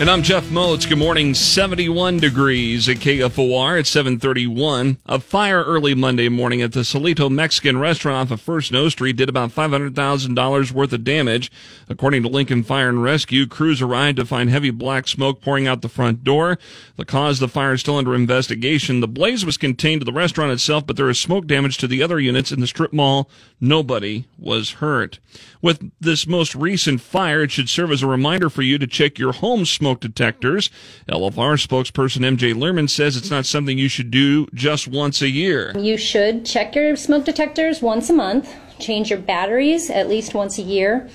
And I'm Jeff Motz. Good morning. 71 degrees at KFOR at 731. A fire early Monday morning at the Solito Mexican restaurant off of First No Street did about $500,000 worth of damage. According to Lincoln Fire and Rescue, crews arrived to find heavy black smoke pouring out the front door. The cause of the fire is still under investigation. The blaze was contained to the restaurant itself, but there is smoke damage to the other units in the strip mall. Nobody was hurt. With this most recent fire, it should serve as a reminder for you to check your home smoke detectors. LFR spokesperson MJ Lerman says it's not something you should do just once a year. You should check your smoke detectors once a month, change your batteries at least once a year.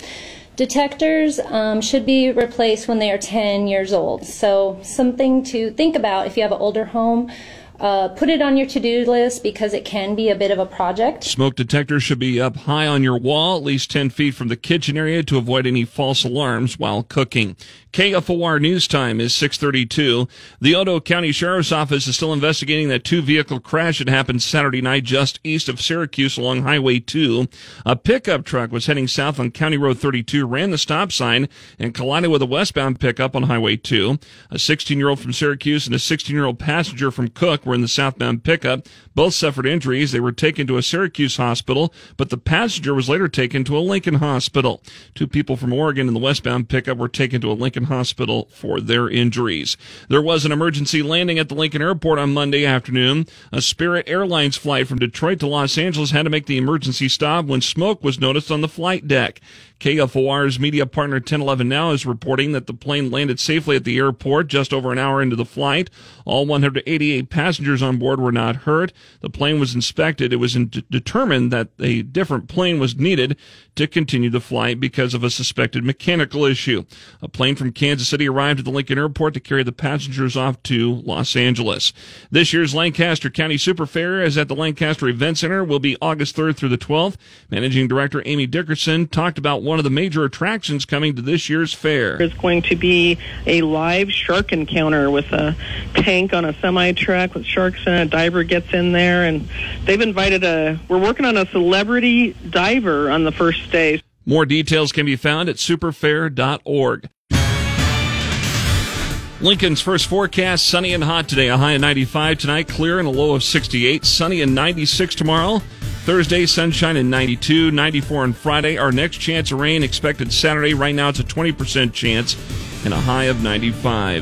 Detectors um, should be replaced when they are 10 years old. So, something to think about if you have an older home uh, put it on your to-do list because it can be a bit of a project. Smoke detectors should be up high on your wall, at least 10 feet from the kitchen area to avoid any false alarms while cooking. KFOR news time is 632. The Otoe County Sheriff's Office is still investigating that two vehicle crash that happened Saturday night just east of Syracuse along Highway 2. A pickup truck was heading south on County Road 32, ran the stop sign, and collided with a westbound pickup on Highway 2. A 16 year old from Syracuse and a 16 year old passenger from Cook were in the southbound pickup. Both suffered injuries. They were taken to a Syracuse hospital, but the passenger was later taken to a Lincoln hospital. Two people from Oregon in the westbound pickup were taken to a Lincoln hospital for their injuries. There was an emergency landing at the Lincoln airport on Monday afternoon. A Spirit Airlines flight from Detroit to Los Angeles had to make the emergency stop when smoke was noticed on the flight deck. KFOR's media partner 1011 Now is reporting that the plane landed safely at the airport just over an hour into the flight. All 188 passengers on board were not hurt. The plane was inspected. It was in- determined that a different plane was needed to continue the flight because of a suspected mechanical issue. A plane from Kansas City arrived at the Lincoln Airport to carry the passengers off to Los Angeles. This year's Lancaster County Super Fair is at the Lancaster Event Center. Will be August 3rd through the 12th. Managing Director Amy Dickerson talked about one of the major attractions coming to this year's fair. There's going to be a live shark encounter with a tank on a semi truck with sharks in it. A diver gets in there, and they've invited a. We're working on a celebrity diver on the first day. More details can be found at superfair.org. Lincoln's first forecast sunny and hot today, a high of 95 tonight, clear and a low of 68, sunny and 96 tomorrow. Thursday, sunshine and 92, 94 on Friday. Our next chance of rain expected Saturday. Right now, it's a 20% chance and a high of 95.